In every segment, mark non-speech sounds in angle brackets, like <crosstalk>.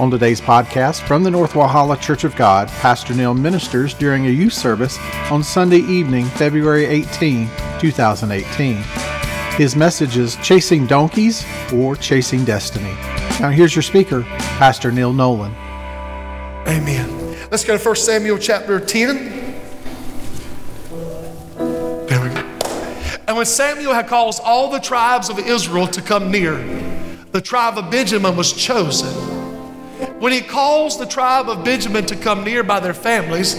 On today's podcast from the North Walhalla Church of God, Pastor Neil ministers during a youth service on Sunday evening, February 18, 2018. His message is Chasing Donkeys or Chasing Destiny. Now, here's your speaker, Pastor Neil Nolan. Amen. Let's go to 1 Samuel chapter 10. There we go. And when Samuel had caused all the tribes of Israel to come near, the tribe of Benjamin was chosen. When he calls the tribe of Benjamin to come near by their families,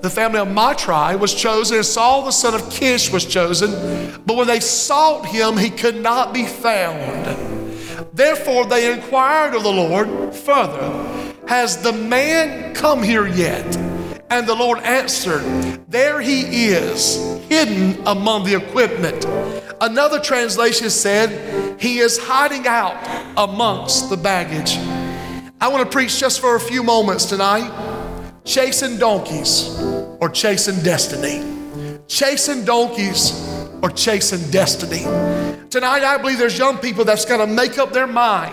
the family of Matri was chosen, and Saul the son of Kish was chosen. But when they sought him, he could not be found. Therefore, they inquired of the Lord further, Has the man come here yet? And the Lord answered, There he is, hidden among the equipment. Another translation said, He is hiding out amongst the baggage. I want to preach just for a few moments tonight chasing donkeys or chasing destiny. Chasing donkeys or chasing destiny. Tonight, I believe there's young people that's going to make up their mind.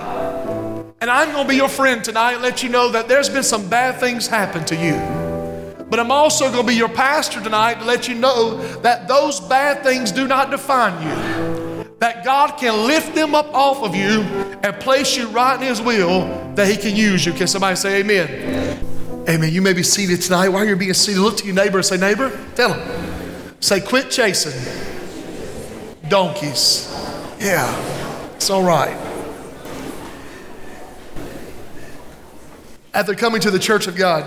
And I'm going to be your friend tonight and let you know that there's been some bad things happen to you. But I'm also going to be your pastor tonight to let you know that those bad things do not define you. That God can lift them up off of you and place you right in His will that He can use you. Can somebody say amen? Amen. You may be seated tonight. While you're being seated, look to your neighbor and say, Neighbor, tell him. Say, quit chasing donkeys. Yeah, it's all right. After coming to the church of God,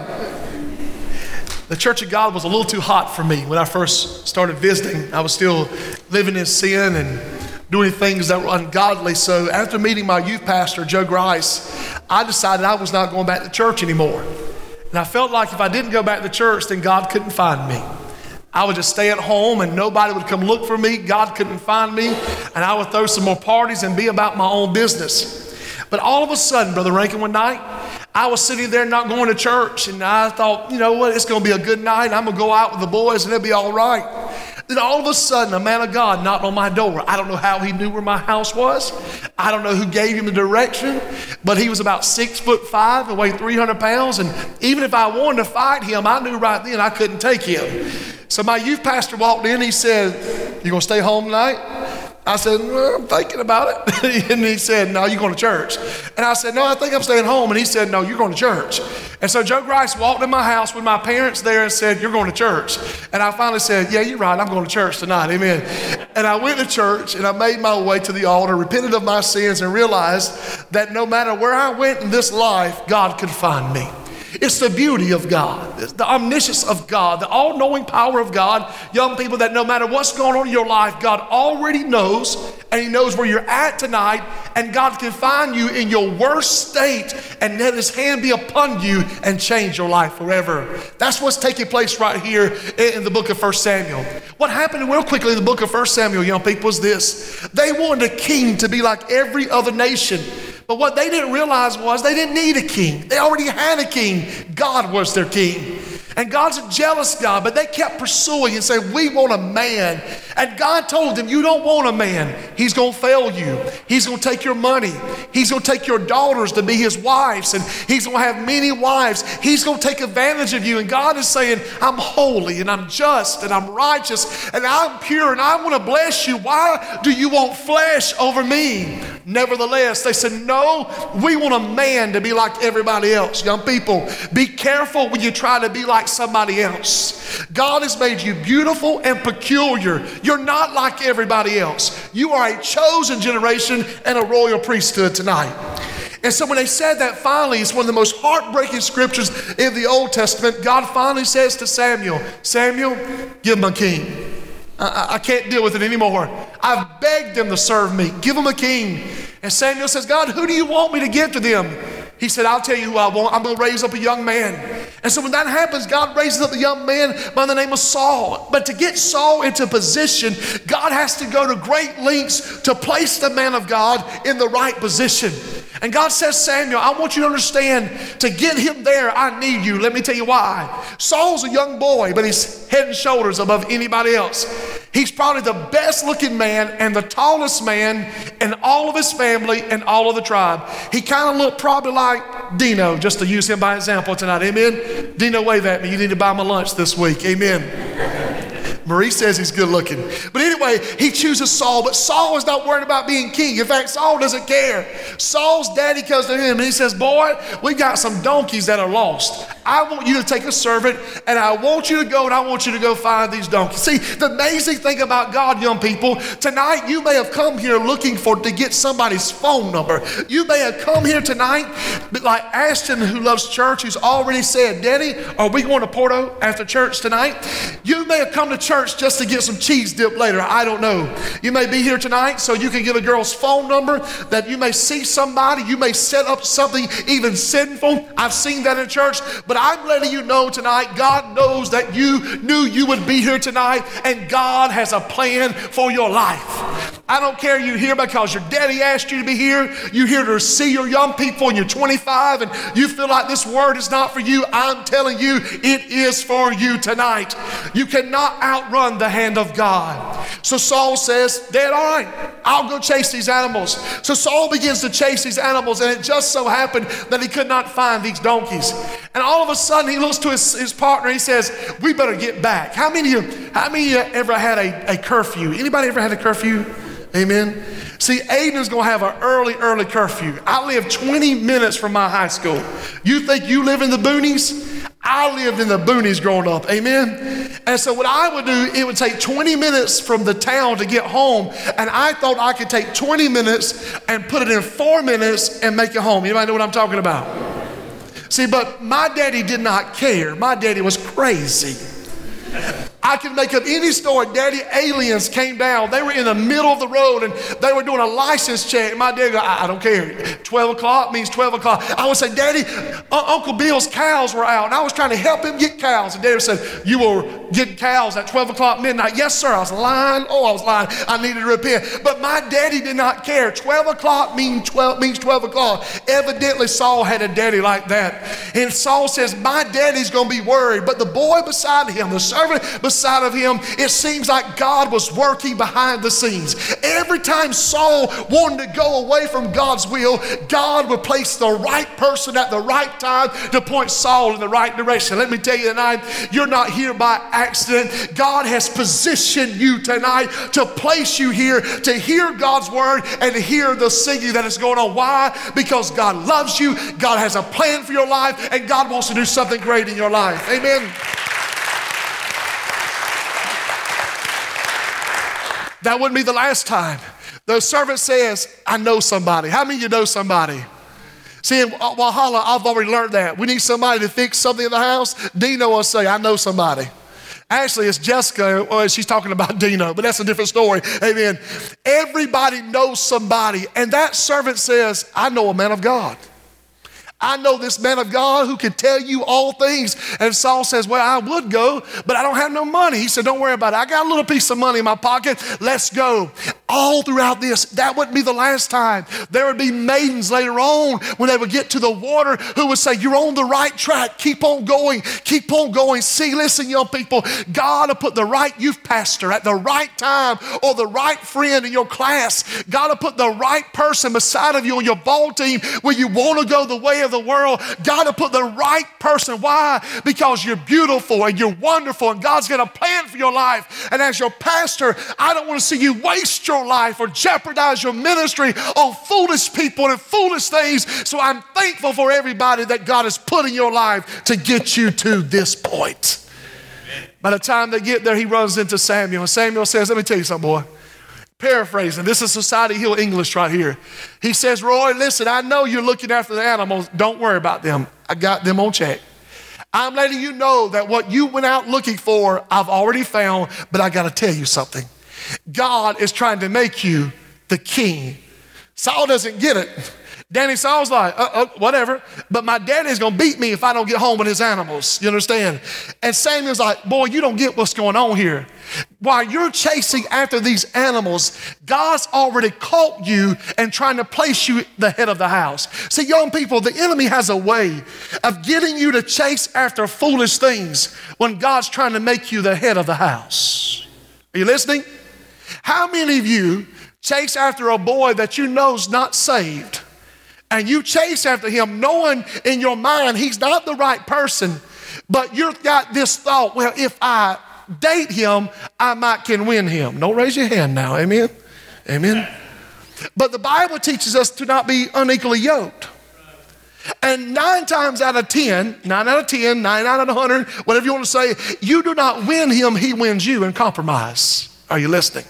the church of God was a little too hot for me when I first started visiting. I was still living in sin and doing things that were ungodly. So after meeting my youth pastor, Joe Grice, I decided I was not going back to church anymore. And I felt like if I didn't go back to church, then God couldn't find me. I would just stay at home and nobody would come look for me. God couldn't find me. And I would throw some more parties and be about my own business. But all of a sudden, Brother Rankin, one night, I was sitting there not going to church, and I thought, you know what, it's going to be a good night. I'm going to go out with the boys, and it'll be all right. Then all of a sudden, a man of God knocked on my door. I don't know how he knew where my house was. I don't know who gave him the direction, but he was about six foot five and weighed 300 pounds. And even if I wanted to fight him, I knew right then I couldn't take him. So my youth pastor walked in. He said, "You gonna stay home tonight?" I said, well, I'm thinking about it. <laughs> and he said, No, you're going to church. And I said, No, I think I'm staying home. And he said, No, you're going to church. And so Joe Grice walked in my house with my parents there and said, You're going to church. And I finally said, Yeah, you're right. I'm going to church tonight. Amen. And I went to church and I made my way to the altar, repented of my sins, and realized that no matter where I went in this life, God could find me. It's the beauty of God, the omniscience of God, the all knowing power of God. Young people, that no matter what's going on in your life, God already knows, and He knows where you're at tonight, and God can find you in your worst state and let His hand be upon you and change your life forever. That's what's taking place right here in the book of 1 Samuel. What happened real quickly in the book of 1 Samuel, young people, was this they wanted a king to be like every other nation. But what they didn't realize was they didn't need a king. They already had a king. God was their king. And God's a jealous God, but they kept pursuing and saying, We want a man. And God told them, You don't want a man. He's going to fail you. He's going to take your money. He's going to take your daughters to be his wives, and he's going to have many wives. He's going to take advantage of you. And God is saying, I'm holy, and I'm just, and I'm righteous, and I'm pure, and I want to bless you. Why do you want flesh over me? Nevertheless, they said, No, we want a man to be like everybody else. Young people, be careful when you try to be like somebody else. God has made you beautiful and peculiar. You're not like everybody else. You are a chosen generation and a royal priesthood tonight. And so when they said that finally, it's one of the most heartbreaking scriptures in the Old Testament. God finally says to Samuel, Samuel, give him a king. I, I, can't deal with it anymore. I've begged them to serve me. Give them a king. And Samuel says, God, who do you want me to give to them? He said, I'll tell you who I want. I'm going to raise up a young man. And so when that happens, God raises up a young man by the name of Saul. But to get Saul into position, God has to go to great lengths to place the man of God in the right position. And God says, Samuel, I want you to understand to get him there, I need you. Let me tell you why. Saul's a young boy, but he's head and shoulders above anybody else. He's probably the best looking man and the tallest man in all of his family and all of the tribe. He kind of looked probably like Dino, just to use him by example tonight. Amen. Dino, wave at me. You need to buy my lunch this week. Amen. Marie says he's good looking. But anyway, he chooses Saul, but Saul is not worried about being king. In fact, Saul doesn't care. Saul's daddy comes to him and he says, Boy, we've got some donkeys that are lost. I want you to take a servant and I want you to go and I want you to go find these donkeys. See, the amazing thing about God, young people, tonight you may have come here looking for to get somebody's phone number. You may have come here tonight, like Ashton, who loves church, who's already said, Daddy, are we going to Porto after church tonight? You may have come to church just to get some cheese dip later. I don't know. You may be here tonight so you can get a girl's phone number, that you may see somebody, you may set up something even sinful. I've seen that in church. But I'm letting you know tonight, God knows that you knew you would be here tonight, and God has a plan for your life. I don't care you're here because your daddy asked you to be here. You're here to see your young people, and you're 25, and you feel like this word is not for you. I'm telling you, it is for you tonight. You cannot outrun the hand of God. So Saul says, Dad, all right, I'll go chase these animals. So Saul begins to chase these animals, and it just so happened that he could not find these donkeys. And all of a sudden, he looks to his, his partner. He says, "We better get back." How many of you? How many of you ever had a, a curfew? Anybody ever had a curfew? Amen. See, Aiden's gonna have an early, early curfew. I live 20 minutes from my high school. You think you live in the boonies? I lived in the boonies growing up, amen? And so, what I would do, it would take 20 minutes from the town to get home, and I thought I could take 20 minutes and put it in four minutes and make it home. Anybody know what I'm talking about? See, but my daddy did not care. My daddy was crazy. I can make up any story. Daddy aliens came down. They were in the middle of the road and they were doing a license check. My dad, I, I don't care. 12 o'clock means 12 o'clock. I would say, Daddy, uh, Uncle Bill's cows were out. And I was trying to help him get cows. And Daddy said, You were getting cows at 12 o'clock midnight. Yes, sir. I was lying. Oh, I was lying. I needed to repent. But my daddy did not care. 12 o'clock means 12, means 12 o'clock. Evidently, Saul had a daddy like that. And Saul says, My daddy's going to be worried. But the boy beside him, the servant beside of him, it seems like God was working behind the scenes. Every time Saul wanted to go away from God's will, God would place the right person at the right time to point Saul in the right direction. Let me tell you tonight, you're not here by accident. God has positioned you tonight to place you here to hear God's word and hear the singing that is going on. Why? Because God loves you, God has a plan for your life, and God wants to do something great in your life. Amen. That wouldn't be the last time. The servant says, I know somebody. How many of you know somebody? See, in Walhalla, I've already learned that. We need somebody to fix something in the house. Dino will say, I know somebody. Actually, it's Jessica. Well, she's talking about Dino, but that's a different story. Amen. Everybody knows somebody. And that servant says, I know a man of God. I know this man of God who can tell you all things. And Saul says, Well, I would go, but I don't have no money. He said, Don't worry about it. I got a little piece of money in my pocket. Let's go. All throughout this, that wouldn't be the last time. There would be maidens later on when they would get to the water who would say, You're on the right track. Keep on going. Keep on going. See, listen, young people, God will put the right youth pastor at the right time or the right friend in your class. God will put the right person beside of you on your ball team where you want to go the way of the world, God to put the right person. Why? Because you're beautiful and you're wonderful and God's got a plan for your life. And as your pastor, I don't want to see you waste your life or jeopardize your ministry on foolish people and foolish things. So I'm thankful for everybody that God has put in your life to get you to this point. By the time they get there, he runs into Samuel. And Samuel says, Let me tell you something, boy. Paraphrasing, this is Society Hill English right here. He says, Roy, listen, I know you're looking after the animals. Don't worry about them. I got them on check. I'm letting you know that what you went out looking for, I've already found, but I got to tell you something. God is trying to make you the king. Saul doesn't get it. Danny Saul's like, uh, uh, whatever, but my daddy's gonna beat me if I don't get home with his animals. You understand? And Samuel's like, boy, you don't get what's going on here. While you're chasing after these animals, God's already caught you and trying to place you the head of the house. See, young people, the enemy has a way of getting you to chase after foolish things when God's trying to make you the head of the house. Are you listening? How many of you chase after a boy that you know's not saved? And you chase after him, knowing in your mind he's not the right person, but you've got this thought, well, if I date him, I might can win him. Don't raise your hand now, amen? Amen. But the Bible teaches us to not be unequally yoked. And nine times out of ten, nine out of ten, nine out of a hundred, whatever you want to say, you do not win him, he wins you in compromise. Are you listening?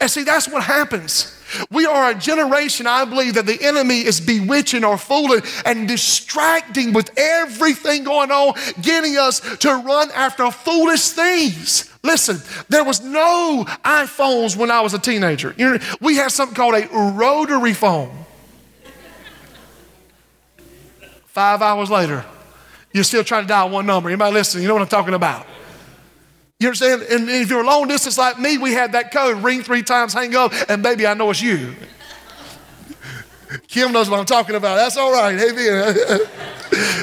And see, that's what happens. We are a generation, I believe, that the enemy is bewitching or fooling and distracting with everything going on, getting us to run after foolish things. Listen, there was no iPhones when I was a teenager. We had something called a rotary phone. Five hours later, you're still trying to dial one number. Anybody listening? You know what I'm talking about? You understand? And if you're a long distance like me, we had that code ring three times, hang up, and baby, I know it's you. Kim knows what I'm talking about. That's all right. Amen. <laughs>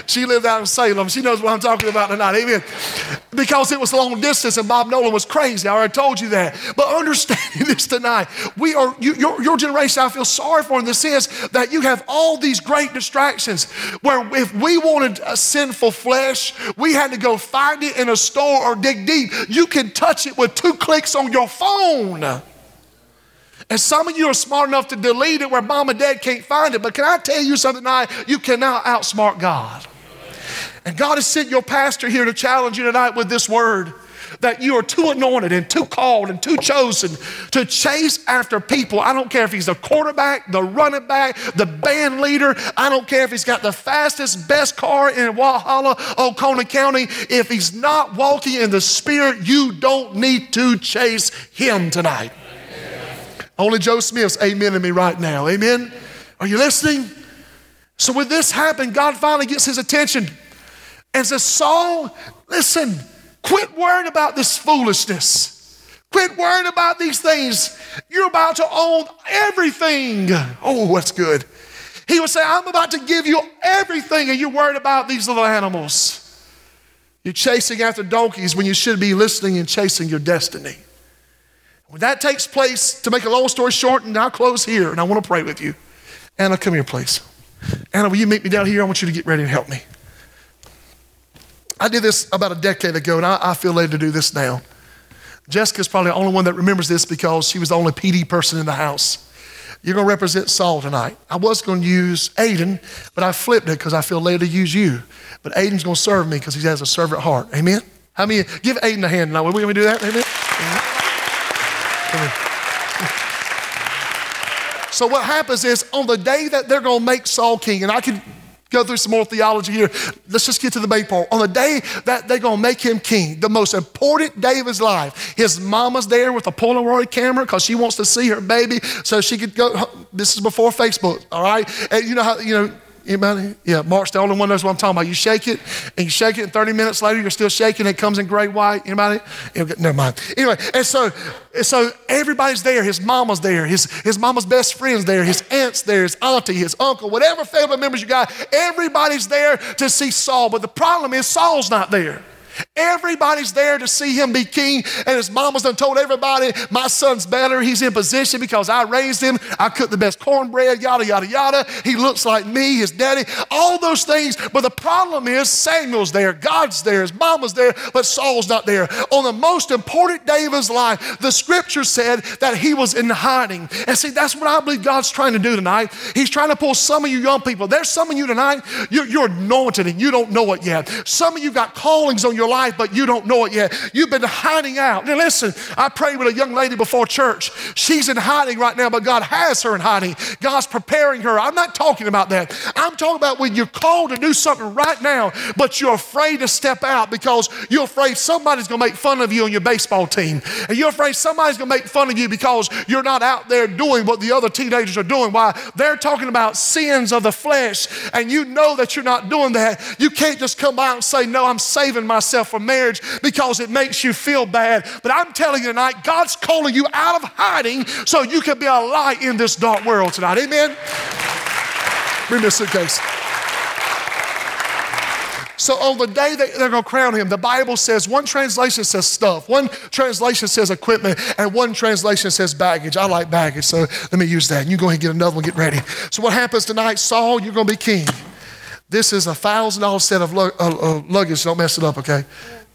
she lived out in Salem. She knows what I'm talking about tonight. Amen. Because it was long distance and Bob Nolan was crazy. I already told you that. But understanding <laughs> this tonight, we are you, your, your generation, I feel sorry for in the sense that you have all these great distractions where if we wanted a sinful flesh, we had to go find it in a store or dig deep. You can touch it with two clicks on your phone. And some of you are smart enough to delete it where mom and dad can't find it. But can I tell you something tonight? You cannot outsmart God. And God has sent your pastor here to challenge you tonight with this word that you are too anointed and too called and too chosen to chase after people. I don't care if he's the quarterback, the running back, the band leader. I don't care if he's got the fastest, best car in Walhalla, Oconee County. If he's not walking in the Spirit, you don't need to chase him tonight. Only Joe Smith's amen to me right now. Amen? Are you listening? So when this happened, God finally gets his attention and says, Saul, listen, quit worrying about this foolishness. Quit worrying about these things. You're about to own everything. Oh, that's good. He would say, I'm about to give you everything, and you're worried about these little animals. You're chasing after donkeys when you should be listening and chasing your destiny. When that takes place, to make a long story short, and I'll close here, and I want to pray with you. Anna, come here, please. Anna, will you meet me down here? I want you to get ready and help me. I did this about a decade ago, and I, I feel led to do this now. Jessica's probably the only one that remembers this because she was the only PD person in the house. You're going to represent Saul tonight. I was going to use Aiden, but I flipped it because I feel led to use you. But Aiden's going to serve me because he has a servant heart. Amen? How many? Give Aiden a hand now. Are we do that? Amen? Amen. So what happens is on the day that they're going to make Saul king, and I can go through some more theology here. Let's just get to the main part. On the day that they're going to make him king, the most important day of his life, his mama's there with a Polaroid camera because she wants to see her baby so she could go. This is before Facebook, all right? And you know how, you know, Anybody? Yeah, Mark's the only one knows what I'm talking about. You shake it, and you shake it, and 30 minutes later, you're still shaking. It comes in great white. Anybody? Never mind. Anyway, and so, so everybody's there. His mama's there. His, his mama's best friend's there. His aunt's there. His auntie, his uncle, whatever family members you got, everybody's there to see Saul. But the problem is, Saul's not there. Everybody's there to see him be king, and his mama's done told everybody, My son's better. He's in position because I raised him. I cooked the best cornbread, yada, yada, yada. He looks like me, his daddy, all those things. But the problem is, Samuel's there, God's there, his mama's there, but Saul's not there. On the most important day of his life, the scripture said that he was in hiding. And see, that's what I believe God's trying to do tonight. He's trying to pull some of you young people. There's some of you tonight, you're, you're anointed and you don't know it yet. Some of you got callings on your your life, but you don't know it yet. You've been hiding out. Now, listen, I prayed with a young lady before church. She's in hiding right now, but God has her in hiding. God's preparing her. I'm not talking about that. I'm talking about when you're called to do something right now, but you're afraid to step out because you're afraid somebody's going to make fun of you on your baseball team. And you're afraid somebody's going to make fun of you because you're not out there doing what the other teenagers are doing. Why? They're talking about sins of the flesh, and you know that you're not doing that. You can't just come out and say, No, I'm saving myself for marriage because it makes you feel bad. But I'm telling you tonight, God's calling you out of hiding so you can be a light in this dark world tonight. Amen? Bring me a suitcase. So on the day that they're going to crown him, the Bible says one translation says stuff, one translation says equipment, and one translation says baggage. I like baggage, so let me use that. You go ahead and get another one, get ready. So what happens tonight, Saul, you're going to be king. This is a thousand dollar set of uh, uh, luggage. Don't mess it up, okay?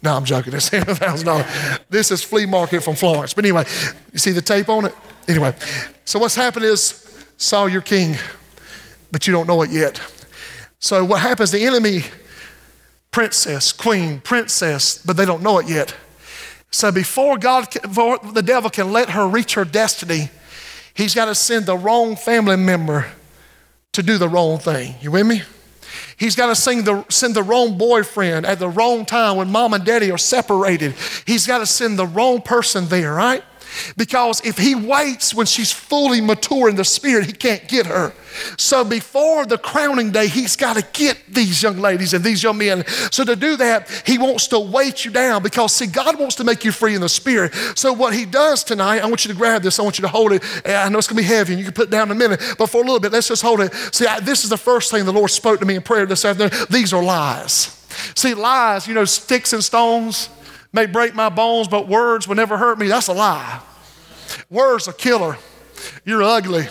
No, I'm joking. <laughs> It's a thousand dollars. This is flea market from Florence. But anyway, you see the tape on it? Anyway, so what's happened is Saul you're king, but you don't know it yet. So what happens? The enemy princess, queen, princess, but they don't know it yet. So before God, before the devil can let her reach her destiny, he's got to send the wrong family member to do the wrong thing. You with me? He's got to send the, send the wrong boyfriend at the wrong time when mom and daddy are separated. He's got to send the wrong person there, right? Because if he waits when she's fully mature in the spirit, he can't get her. So before the crowning day, he's got to get these young ladies and these young men. So to do that, he wants to weight you down because, see, God wants to make you free in the spirit. So what he does tonight, I want you to grab this. I want you to hold it. I know it's going to be heavy and you can put it down in a minute, but for a little bit, let's just hold it. See, I, this is the first thing the Lord spoke to me in prayer this afternoon. These are lies. See, lies, you know, sticks and stones may break my bones, but words will never hurt me. That's a lie. Words are killer. You're ugly.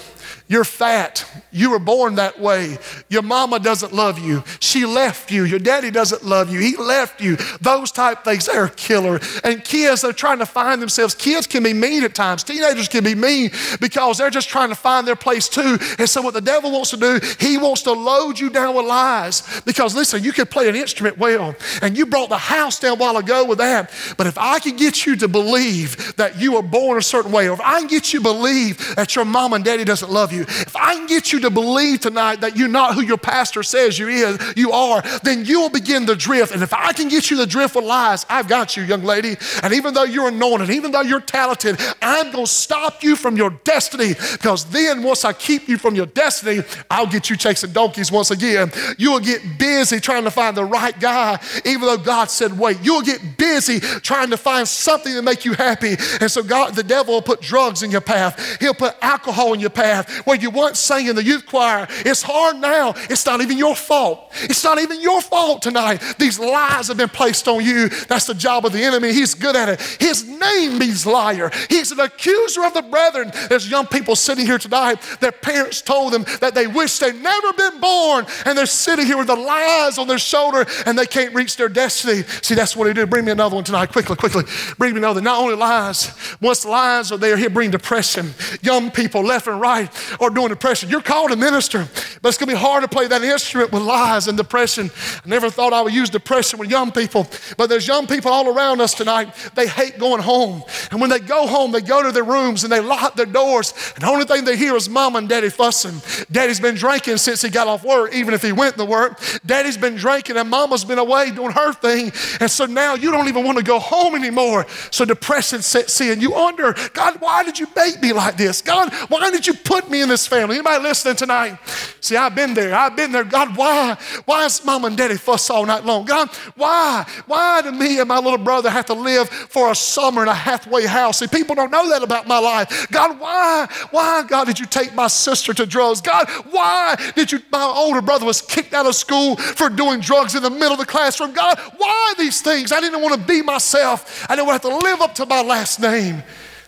You're fat. You were born that way. Your mama doesn't love you. She left you. Your daddy doesn't love you. He left you. Those type things, they're killer. And kids, they're trying to find themselves. Kids can be mean at times. Teenagers can be mean because they're just trying to find their place too. And so what the devil wants to do, he wants to load you down with lies. Because listen, you can play an instrument well, and you brought the house down a while ago with that. But if I can get you to believe that you were born a certain way, or if I can get you to believe that your mom and daddy doesn't love you, you, if I can get you to believe tonight that you're not who your pastor says you is, you are, then you'll begin to drift. And if I can get you to drift with lies, I've got you, young lady. And even though you're anointed, even though you're talented, I'm to stop you from your destiny because then once I keep you from your destiny, I'll get you chasing donkeys once again. You'll get busy trying to find the right guy, even though God said wait. You'll get busy trying to find something to make you happy. And so God, the devil will put drugs in your path. He'll put alcohol in your path where you once sang in the youth choir. It's hard now. It's not even your fault. It's not even your fault tonight. These lies have been placed on you. That's the job of the enemy. He's good at it. His name means liar. He's an accuser of the brethren. There's young people sitting here tonight. Their parents told them that they wish they'd never been born, and they're sitting here with the lies on their shoulder and they can't reach their destiny. See, that's what he did. Bring me another one tonight. Quickly, quickly. Bring me another. Not only lies, once lies are there, he'll bring depression. Young people left and right or doing depression. You're called a minister, but it's to be hard to play that instrument with lies and depression. I never thought I would use depression with young people, but there's young people all around us tonight. They hate going home. And when they go home, they go to their rooms and they lock their doors. And the only thing they hear is mom and daddy fussing. Daddy's been drinking since he got off work, even if he went to work. Daddy's been drinking and mama's been away doing her thing. And so now you don't even want to go home anymore. So depression sets in. You wonder, God, why did you make me like this? God, why did you put me in this family. Anybody listening tonight? See, I've been there. I've been there. God, why? Why is mom and daddy fuss all night long? God, why? Why do me and my little brother have to live for a summer in a halfway house? See, people don't know that about my life. God, why? Why, God, did you take my sister to drugs? God, why did you? My older brother was kicked out of school for doing drugs in the middle of the classroom. God, why these things? I didn't want to be myself. I didn't want to have to live up to my last name.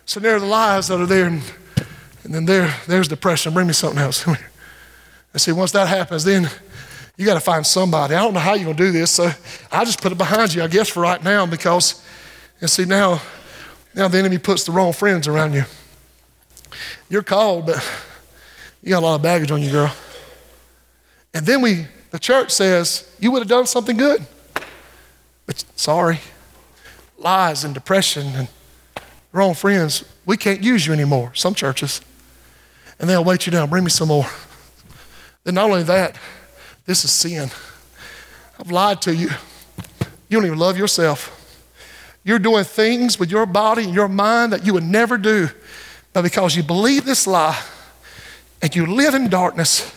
So there are the lies that are there. And then there, there's depression. Bring me something else. <laughs> And see, once that happens, then you got to find somebody. I don't know how you're going to do this, so I just put it behind you, I guess, for right now, because, and see, now, now the enemy puts the wrong friends around you. You're called, but you got a lot of baggage on you, girl. And then we, the church says, you would have done something good. But sorry, lies and depression and wrong friends, we can't use you anymore. Some churches and they'll weight you down. Bring me some more. Then, not only that, this is sin. I've lied to you. You don't even love yourself. You're doing things with your body and your mind that you would never do. But because you believe this lie and you live in darkness,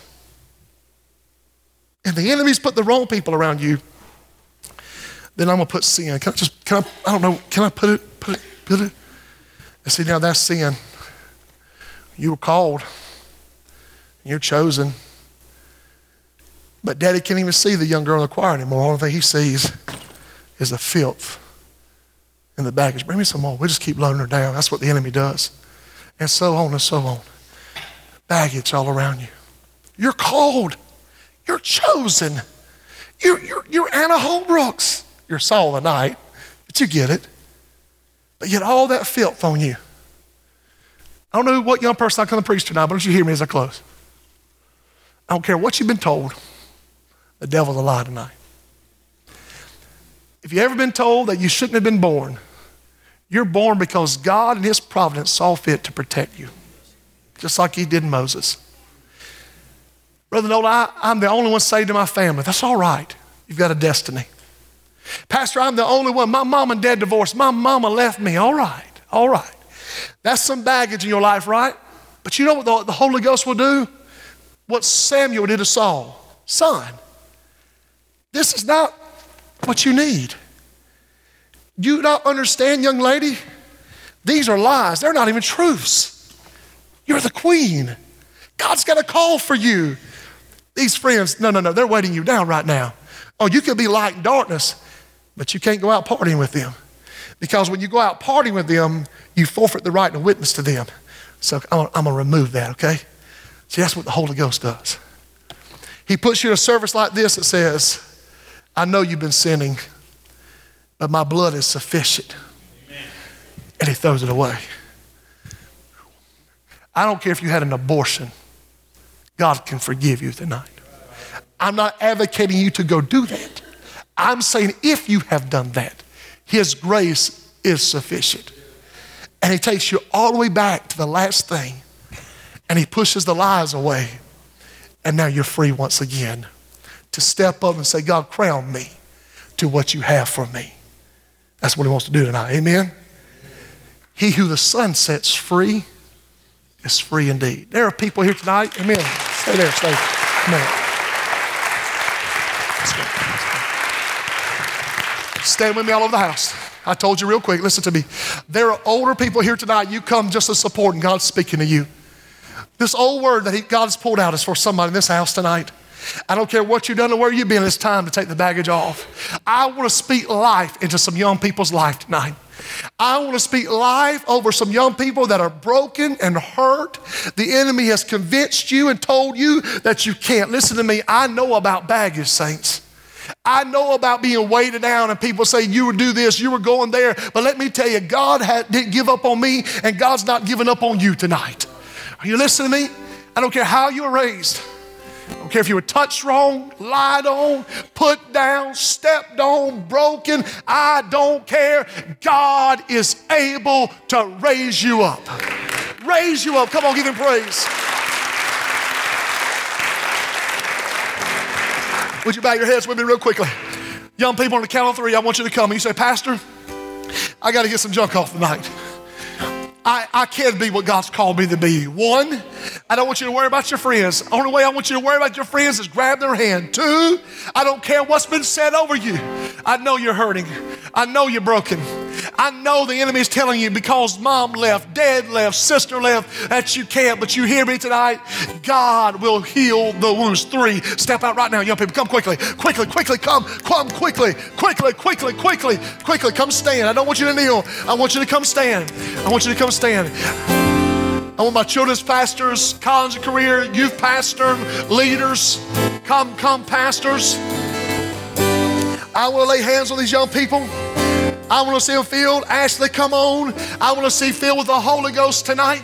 and the enemy's put the wrong people around you, then I'm gonna put sin. Can I just, can I, I don't know, can I put it, put it, put it? And see, now that's sin. You were called, you're chosen. But daddy can't even see the young girl in the choir anymore. All thing he sees is the filth in the baggage. Bring me some more. We'll just keep loading her down. That's what the enemy does. And so on and so on. Baggage all around you. You're called. You're chosen. You're, you're, you're Anna Holbrooks. You're Saul the Knight, but you get it. But yet all that filth on you. I don't know what young person I come to preach to now, but don't you hear me as I close? I don't care what you've been told. The devil's a lie tonight. If you've ever been told that you shouldn't have been born, you're born because God and His providence saw fit to protect you, just like He did Moses. Brother Nolan, I, I'm the only one saved in my family. That's all right. You've got a destiny. Pastor, I'm the only one. My mom and dad divorced. My mama left me. All right, all right. That's some baggage in your life, right? But you know what the, the Holy Ghost will do? What Samuel did to Saul. Son, this is not what you need. You don't understand, young lady? These are lies. They're not even truths. You're the queen. God's got a call for you. These friends, no, no, no, they're weighting you down right now. Oh, you could be light in darkness, but you can't go out partying with them. Because when you go out partying with them, you forfeit the right to witness to them. So I'm, I'm going to remove that, okay? See, that's what the Holy Ghost does. He puts you in a service like this that says, I know you've been sinning, but my blood is sufficient. Amen. And he throws it away. I don't care if you had an abortion, God can forgive you tonight. I'm not advocating you to go do that. I'm saying if you have done that, His grace is sufficient. And He takes you all the way back to the last thing and He pushes the lies away. And now you're free once again to step up and say, God, crown me to what you have for me. That's what He wants to do tonight. Amen? He who the Son sets free is free indeed. There are people here tonight. Amen. Stay there. Stay. Amen. Stand with me all over the house. I told you real quick, listen to me. There are older people here tonight. You come just to support, and God's speaking to you. This old word that he, God has pulled out is for somebody in this house tonight. I don't care what you've done or where you've been, it's time to take the baggage off. I want to speak life into some young people's life tonight. I want to speak life over some young people that are broken and hurt. The enemy has convinced you and told you that you can't. Listen to me, I know about baggage, saints. I know about being weighted down and people say you would do this, you were going there. But let me tell you, God had, didn't give up on me and God's not giving up on you tonight. Are you listening to me? I don't care how you were raised. I don't care if you were touched wrong, lied on, put down, stepped on, broken. I don't care. God is able to raise you up. Raise you up. Come on, give him praise. Would you bow your heads with me real quickly? Young people on the count of three, I want you to come. And you say, Pastor, I got to get some junk off tonight. I, I can't be what God's called me to be. One, I don't want you to worry about your friends. The only way I want you to worry about your friends is grab their hand. Two, I don't care what's been said over you. I know you're hurting. I know you're broken. I know the enemy is telling you because mom left, dad left, sister left, that you can't. But you hear me tonight? God will heal the wounds. Three, step out right now, young people. Come quickly, quickly, quickly, come, come quickly, quickly, quickly, quickly, quickly. Come stand. I don't want you to kneel. I want you to come stand. I want you to come stand. I want my children's pastors, college and career, youth pastor, leaders, come, come, pastors. I want to lay hands on these young people. I want to see them filled. Ashley, come on. I want to see filled with the Holy Ghost tonight.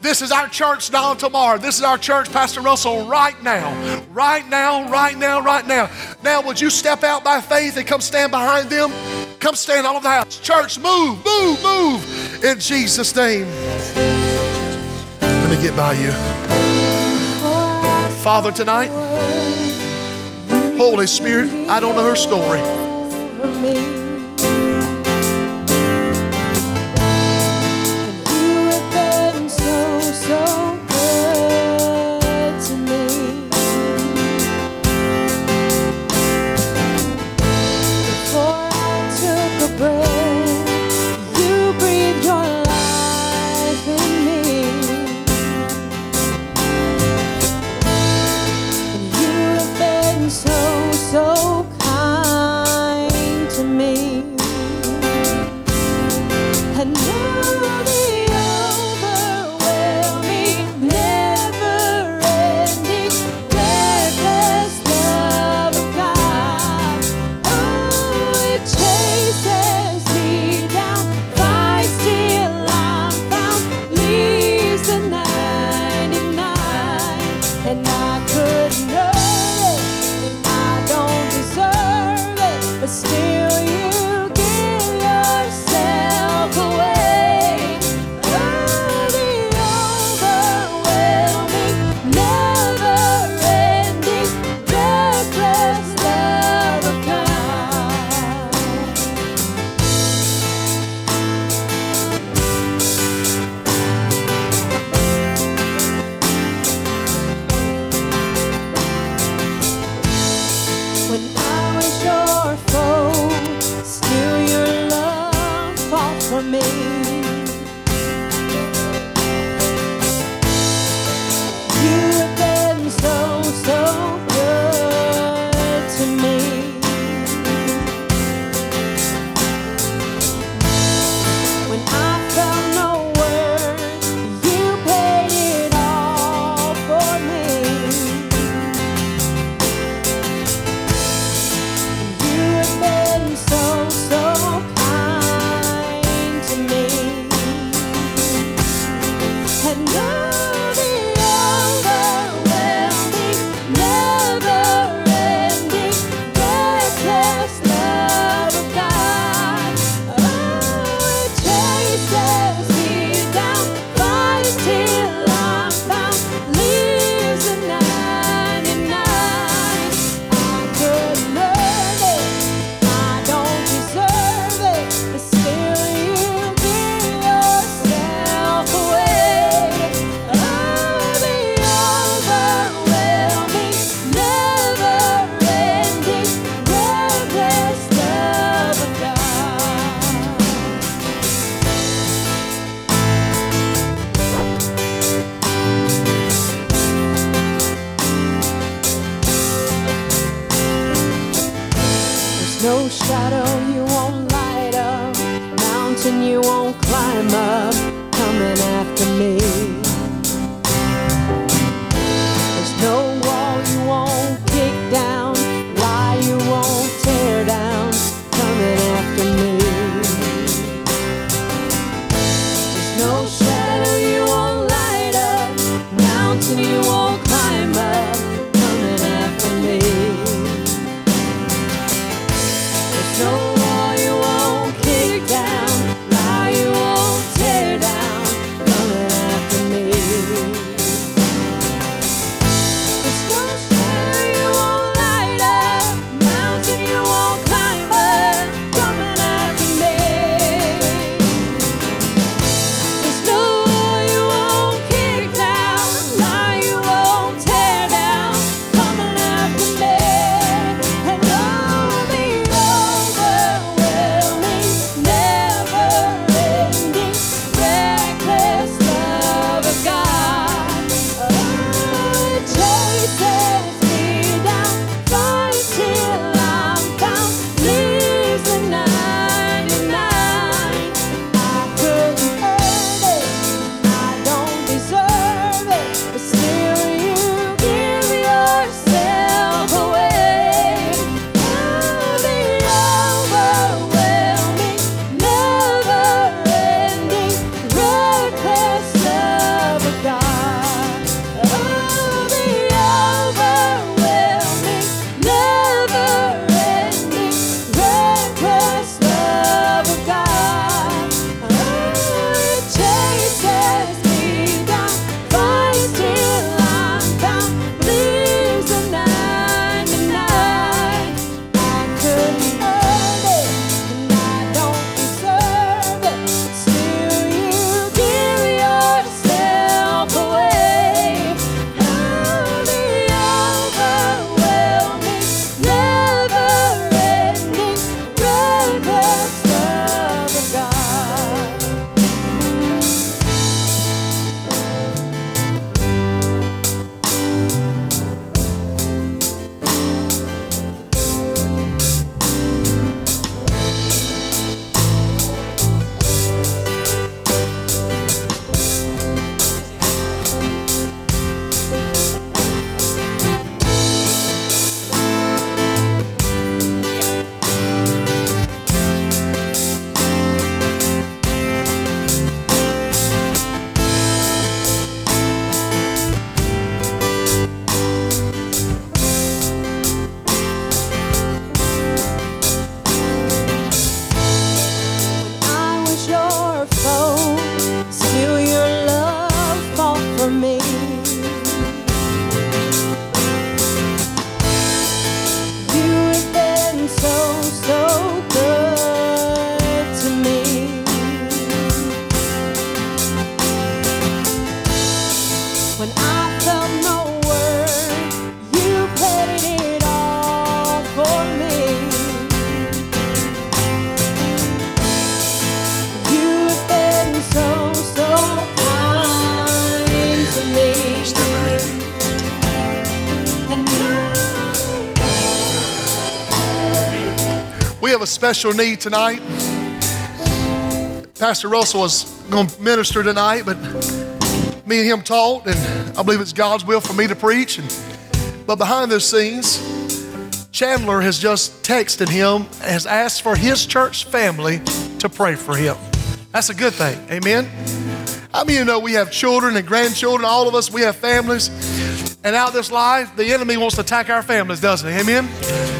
This is our church now tomorrow. This is our church, Pastor Russell, right now. Right now, right now, right now. Now, would you step out by faith and come stand behind them? Come stand all over the house. Church, move, move, move. In Jesus' name. Let me get by you. Father, tonight. Holy Spirit, I don't know her story. Special need tonight. Pastor Russell was going to minister tonight, but me and him talked, and I believe it's God's will for me to preach. And, but behind the scenes, Chandler has just texted him, has asked for his church family to pray for him. That's a good thing. Amen. I mean, you know, we have children and grandchildren, all of us, we have families. And out this life, the enemy wants to attack our families, doesn't he? Amen.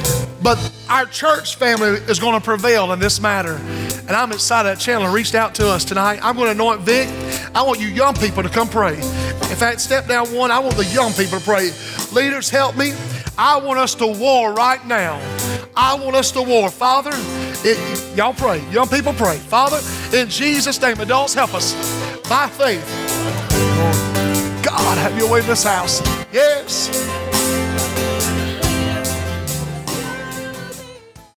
But our church family is going to prevail in this matter. And I'm excited that Chandler reached out to us tonight. I'm going to anoint Vic. I want you young people to come pray. In fact, step down one, I want the young people to pray. Leaders, help me. I want us to war right now. I want us to war. Father, it, y'all pray. Young people pray. Father, in Jesus' name, adults, help us by faith. God, have your way in this house. Yes.